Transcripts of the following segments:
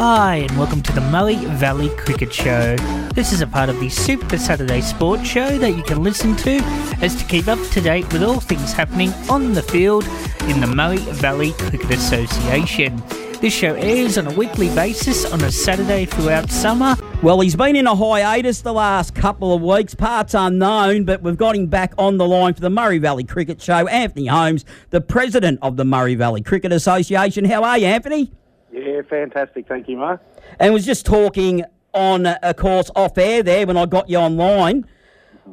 Hi, and welcome to the Murray Valley Cricket Show. This is a part of the Super Saturday Sports Show that you can listen to as to keep up to date with all things happening on the field in the Murray Valley Cricket Association. This show airs on a weekly basis on a Saturday throughout summer. Well, he's been in a hiatus the last couple of weeks, parts unknown, but we've got him back on the line for the Murray Valley Cricket Show. Anthony Holmes, the president of the Murray Valley Cricket Association. How are you, Anthony? Yeah, fantastic. Thank you, Mark. And was just talking on, of course, off air there when I got you online.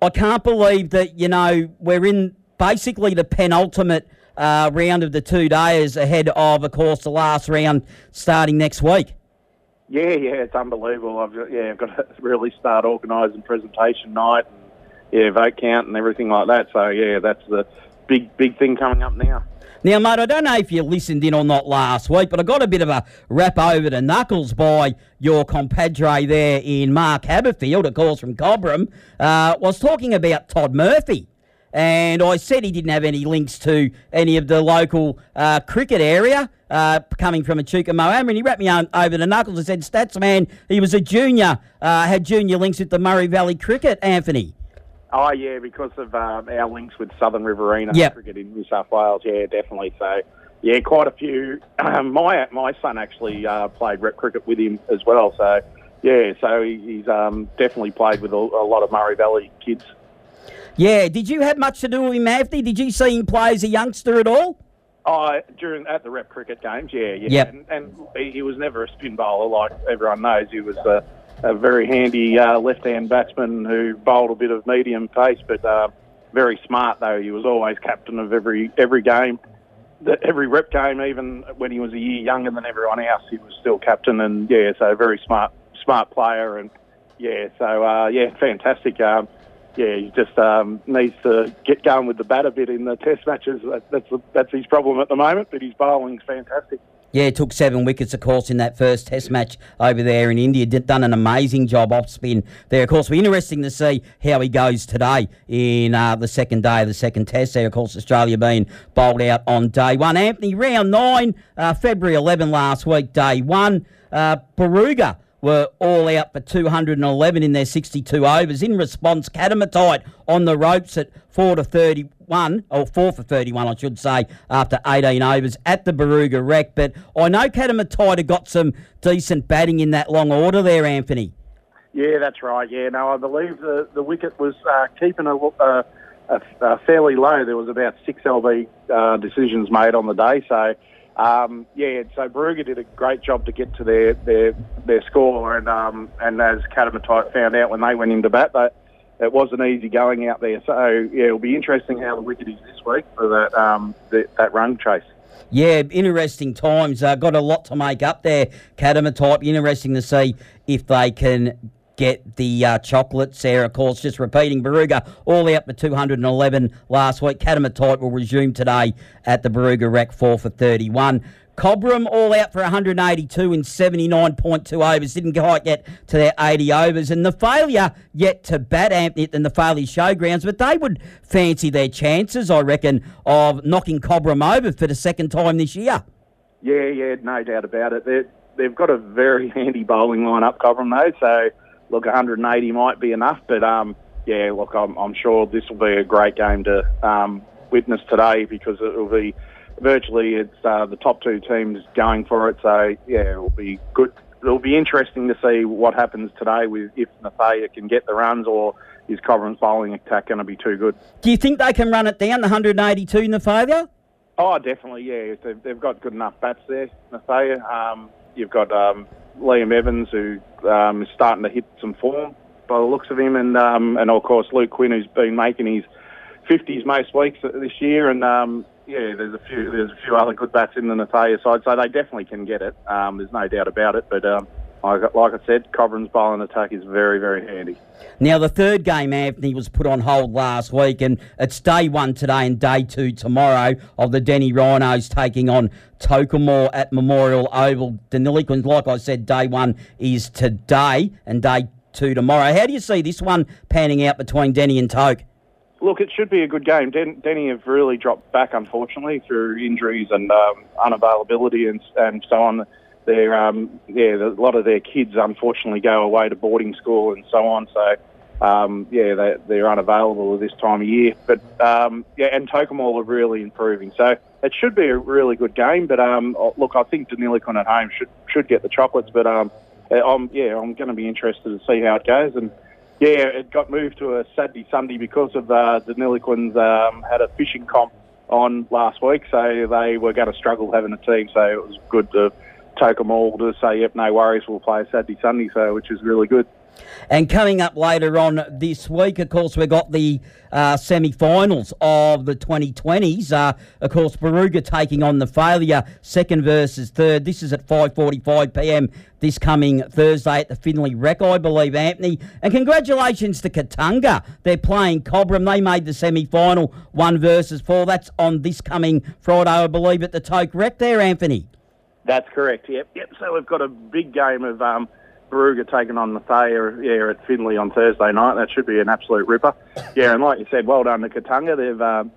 I can't believe that, you know, we're in basically the penultimate uh, round of the two days ahead of, of course, the last round starting next week. Yeah, yeah, it's unbelievable. I've yeah, I've got to really start organising presentation night and yeah, vote count and everything like that. So yeah, that's the big big thing coming up now. Now, mate, I don't know if you listened in or not last week, but I got a bit of a rap over the Knuckles by your compadre there in Mark Haberfield, of course, from Cobram. Uh, was talking about Todd Murphy. And I said he didn't have any links to any of the local uh, cricket area uh, coming from Echuca Moama. And he wrapped me on, over the Knuckles and said, Stats man, he was a junior, uh, had junior links with the Murray Valley Cricket, Anthony. Oh yeah, because of um, our links with Southern Riverina Yep. cricket in New South Wales. Yeah, definitely. So yeah, quite a few. Um, my my son actually uh, played rep cricket with him as well. So yeah, so he, he's um, definitely played with a, a lot of Murray Valley kids. Yeah, did you have much to do with him, Anthony? Did you see him play as a youngster at all? Oh, during at the rep cricket games, yeah, yeah. Yep. And, and he, he was never a spin bowler, like everyone knows. He was a, a very handy uh, left-hand batsman who bowled a bit of medium pace, but uh, very smart though. He was always captain of every every game, the, every rep game. Even when he was a year younger than everyone else, he was still captain. And yeah, so very smart, smart player. And yeah, so uh, yeah, fantastic. Um, yeah, he just um, needs to get going with the bat a bit in the test matches. That, that's that's his problem at the moment, but his bowling's fantastic. Yeah, took seven wickets, of course, in that first Test match over there in India. Did, done an amazing job off spin there. Of course, be interesting to see how he goes today in uh, the second day of the second Test there. Of course, Australia being bowled out on day one. Anthony, round nine, uh, February 11 last week, day one. Uh, Barooga were all out for 211 in their 62 overs. In response, Katamatite on the ropes at 4 to 31, or 4 for 31, I should say, after 18 overs at the Barooga Rec. But I know Katamatite got some decent batting in that long order there, Anthony. Yeah, that's right. Yeah, no, I believe the the wicket was uh, keeping a, a, a, a fairly low. There was about six LB uh, decisions made on the day, so. Um, yeah, so Barooga did a great job to get to their their, their score, and um, and as Katamatite found out when they went into bat, that it wasn't easy going out there. So yeah, it'll be interesting how the wicket is this week for that um, that, that run chase. Yeah, interesting times. Uh, got a lot to make up there, Katamatite. Interesting to see if they can get the uh, chocolates there. Of course, just repeating, Barooga all out for 211 last week. Katamatite will resume today at the Barooga Rec 4 for 31. Cobram all out for 182 in 79.2 overs. Didn't quite get to their 80 overs. And Nathalia yet to bat Anthony in the Fairley Showgrounds, but they would fancy their chances, I reckon, of knocking Cobram over for the second time this year. Yeah, yeah, no doubt about it. They're, they've got a very handy bowling line up, Cobram, though. So, look, 180 might be enough. But, um, yeah, look, I'm, I'm sure this will be a great game to um, witness today because it will be virtually it's uh, the top two teams going for it. So, yeah, it will be good. It'll be interesting to see what happens today with if Nathalia can get the runs or is Cobram's bowling attack going to be too good. Do you think they can run it down, the 182 in Nathalia? Oh, definitely, yeah. They've, they've got good enough bats there, Nathalia. Um, you've got um, Liam Evans, who um, is starting to hit some form by the looks of him, and um, and of course Luke Quinn, who's been making his 50s most weeks this year, and um, yeah, there's a few there's a few other good bats in the Nathalia side, so they definitely can get it. Um, there's no doubt about it, but. Um, like, like I said, Cobram's bowling attack is very, very handy. Now, the third game, Anthony, was put on hold last week, and it's day one today and day two tomorrow of the Denny Rhinos taking on Tocumwal at Memorial Oval. Deniliquin, like I said, day one is today and day two tomorrow. How do you see this one panning out between Denny and Toke? Look, it should be a good game. Den- Denny have really dropped back, unfortunately, through injuries and um, unavailability and, and so on. They're um, yeah, a lot of their kids unfortunately go away to boarding school and so on. So um, yeah, they, they're unavailable at this time of year. But um, yeah, and Tocumwal are really improving. So it should be a really good game. But um, look, I think Deniliquin at home should should get the chocolates. But um, I'm yeah, I'm going to be interested to see how it goes. And yeah, it got moved to a Saturday Sunday because of uh, Deniliquins um, had a fishing comp on last week, so they were going to struggle having a team. So it was good to take them all to say, yep, no worries, we'll play Saturday Sunday. So which is really good. And coming up later on this week, of course, we've got the uh, semi finals of the 2020s. Uh, of course, Barooga taking on Nathalia, second versus third. This is at 5.45 pm this coming Thursday at the Finley Rec, I believe, Anthony. And congratulations to Katunga. They're playing Cobram. They made the semi final, one versus four. That's on this coming Friday, I believe, at the Toke Rec there, Anthony. That's correct, yep. Yep. So we've got a big game of. Um, Barooga taking on Thayer yeah, at Finley on Thursday night. That should be an absolute ripper. Yeah, and like you said, well done to Katunga. They've um,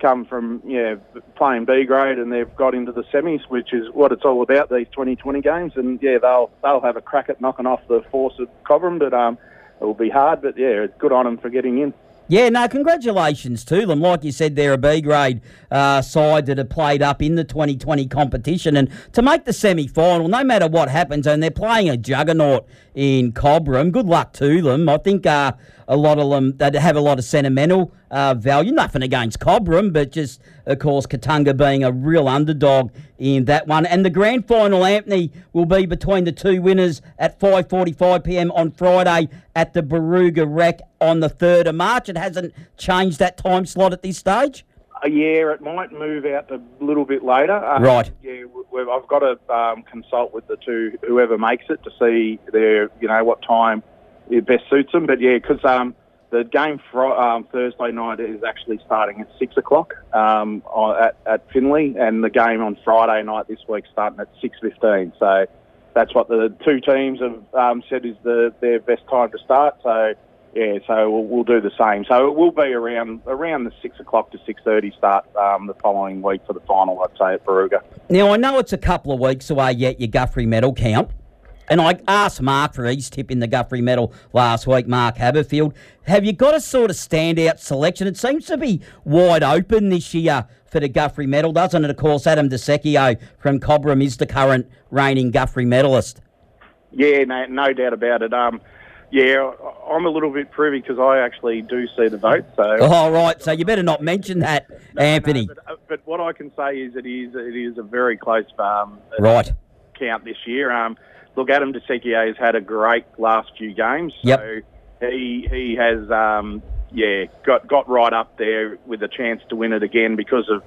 come from yeah playing B grade and they've got into the semis, which is what it's all about. These 2020 games, and yeah, they'll they'll have a crack at knocking off the force of Cobram, but um, it will be hard. But yeah, good on them for getting in. Yeah, no, congratulations to them. Like you said, they're a B grade uh, side that have played up in the 2020 competition. And to make the semi final, no matter what happens, and they're playing a juggernaut in Cobram, good luck to them. I think uh, a lot of them that have a lot of sentimental uh, value. Nothing against Cobram, but just of course Katunga being a real underdog in that one. And the grand final, Anthony, will be between the two winners at 5:45 p.m. on Friday at the Barooga Rec on the third of March. It hasn't changed that time slot at this stage. Uh, yeah, it might move out a little bit later. Um, right. Yeah, I've got to um, consult with the two whoever makes it to see their you know what time it best suits them. But yeah, because um, the game for um, Thursday night is actually starting at six o'clock um, at, at Finley, and the game on Friday night this week starting at six fifteen. So that's what the two teams have um, said is the their best time to start. So yeah, so we'll, we'll, do the same. So it will be around around the six o'clock to six thirty start um, the following week for the final. I'd say at Barooga. Now I know it's a couple of weeks away yet. Your Guthrie medal count. And I asked Mark for his tip in the Guthrie medal last week, Mark Haberfield. Have you got a sort of standout selection? It seems to be wide open this year for the Guthrie medal, doesn't it? Of course, Adam DeSecchio from Cobram is the current reigning Guthrie medalist. Yeah, no, no doubt about it. Um, yeah, I'm a little bit privy because I actually do see the vote. So, oh right, so you better not mention that, no, Anthony. No, but, uh, but, what I can say is it is it is a very close um, right count this year. Um, look, Adam DeSecchio has had a great last few games. So yep. he he has um, yeah got got right up there with a chance to win it again because of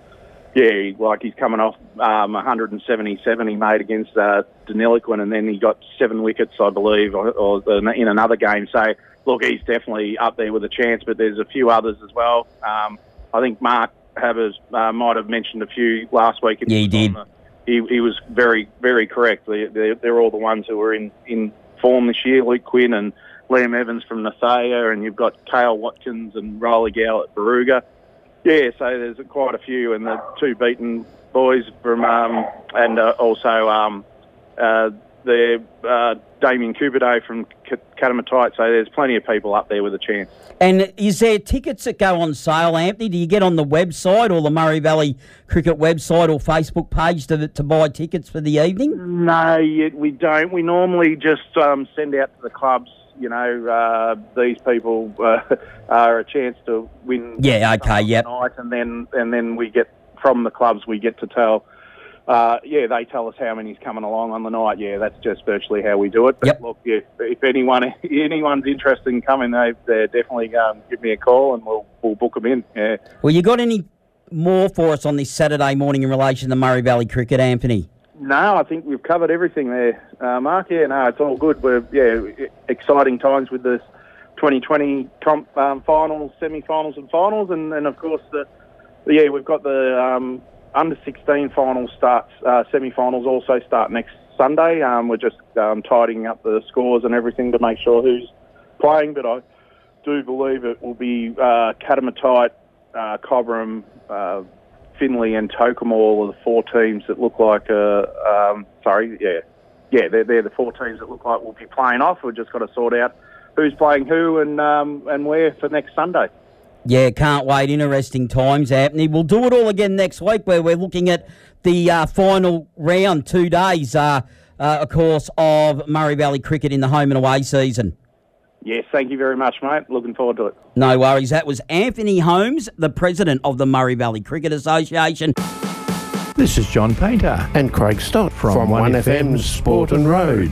yeah like he's coming off um, 177 he made against uh, Deniliquin and then he got seven wickets I believe or, or in another game. So look, he's definitely up there with a chance. But there's a few others as well. Um, I think Mark Havers uh, might have mentioned a few last week. Yeah, he did. The, he, he was very, very correct. They, they're, they're all the ones who were in, in form this year. Luke Quinn and Liam Evans from Nathalia, and you've got Kale Watkins and Riley Gow at Barooga. Yeah, so there's quite a few, and the two beaten boys from, um, and uh, also um, uh, the uh, Damien Kuberday from Katamatite. So there's plenty of people up there with a chance. And is there tickets that go on sale, Anthony? Do you get on the website or the Murray Valley Cricket website or Facebook page to, to buy tickets for the evening? No, we don't. We normally just um, send out to the clubs. You know, uh, these people uh, are a chance to win. Yeah, okay, yep. Night, and then and then we get from the clubs we get to tell uh, yeah, they tell us how many's coming along on the night. Yeah, that's just virtually how we do it. But yep. look, if, if anyone anyone's interested in coming, they they definitely um, give me a call and we'll we'll book them in. Yeah. Well, you got any more for us on this Saturday morning in relation to Murray Valley Cricket, Anthony? No, I think we've covered everything there, uh, Mark. Yeah, no, it's all good. We're yeah, exciting times with this 2020 comp um, finals, semi-finals, and finals, and, and of course the yeah we've got the um, under 16 finals starts, uh, semi-finals also start next Sunday. Um, we're just um, tidying up the scores and everything to make sure who's playing, but I do believe it will be uh, Katamatite, uh, Cobram, uh, Finley, and Tocumwal are the four teams that look like. Uh, um, sorry, yeah, yeah, they're, they're the four teams that look like we'll be playing off. We've just got to sort out who's playing who and um, and where for next Sunday. Yeah, can't wait. Interesting times, Anthony. We'll do it all again next week where we're looking at the uh, final round, two days, uh, uh, of course, of Murray Valley cricket in the home and away season. Yes, thank you very much, mate. Looking forward to it. No worries. That was Anthony Holmes, the president of the Murray Valley Cricket Association. This is John Painter and Craig Stott from, from 1FM's Sport and Road.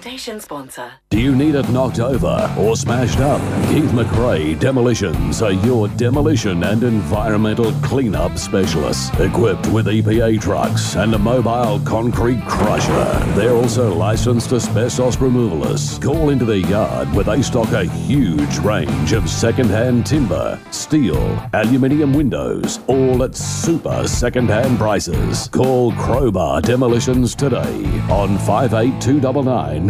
Station sponsor. Do you need it knocked over or smashed up? Keith McRae Demolitions are your demolition and environmental cleanup specialists. Equipped with EPA trucks and a mobile concrete crusher. They're also licensed asbestos removalists. Call into their yard where they stock a huge range of second-hand timber, steel, aluminium windows, all at super second-hand prices. Call Crowbar Demolitions today on 58299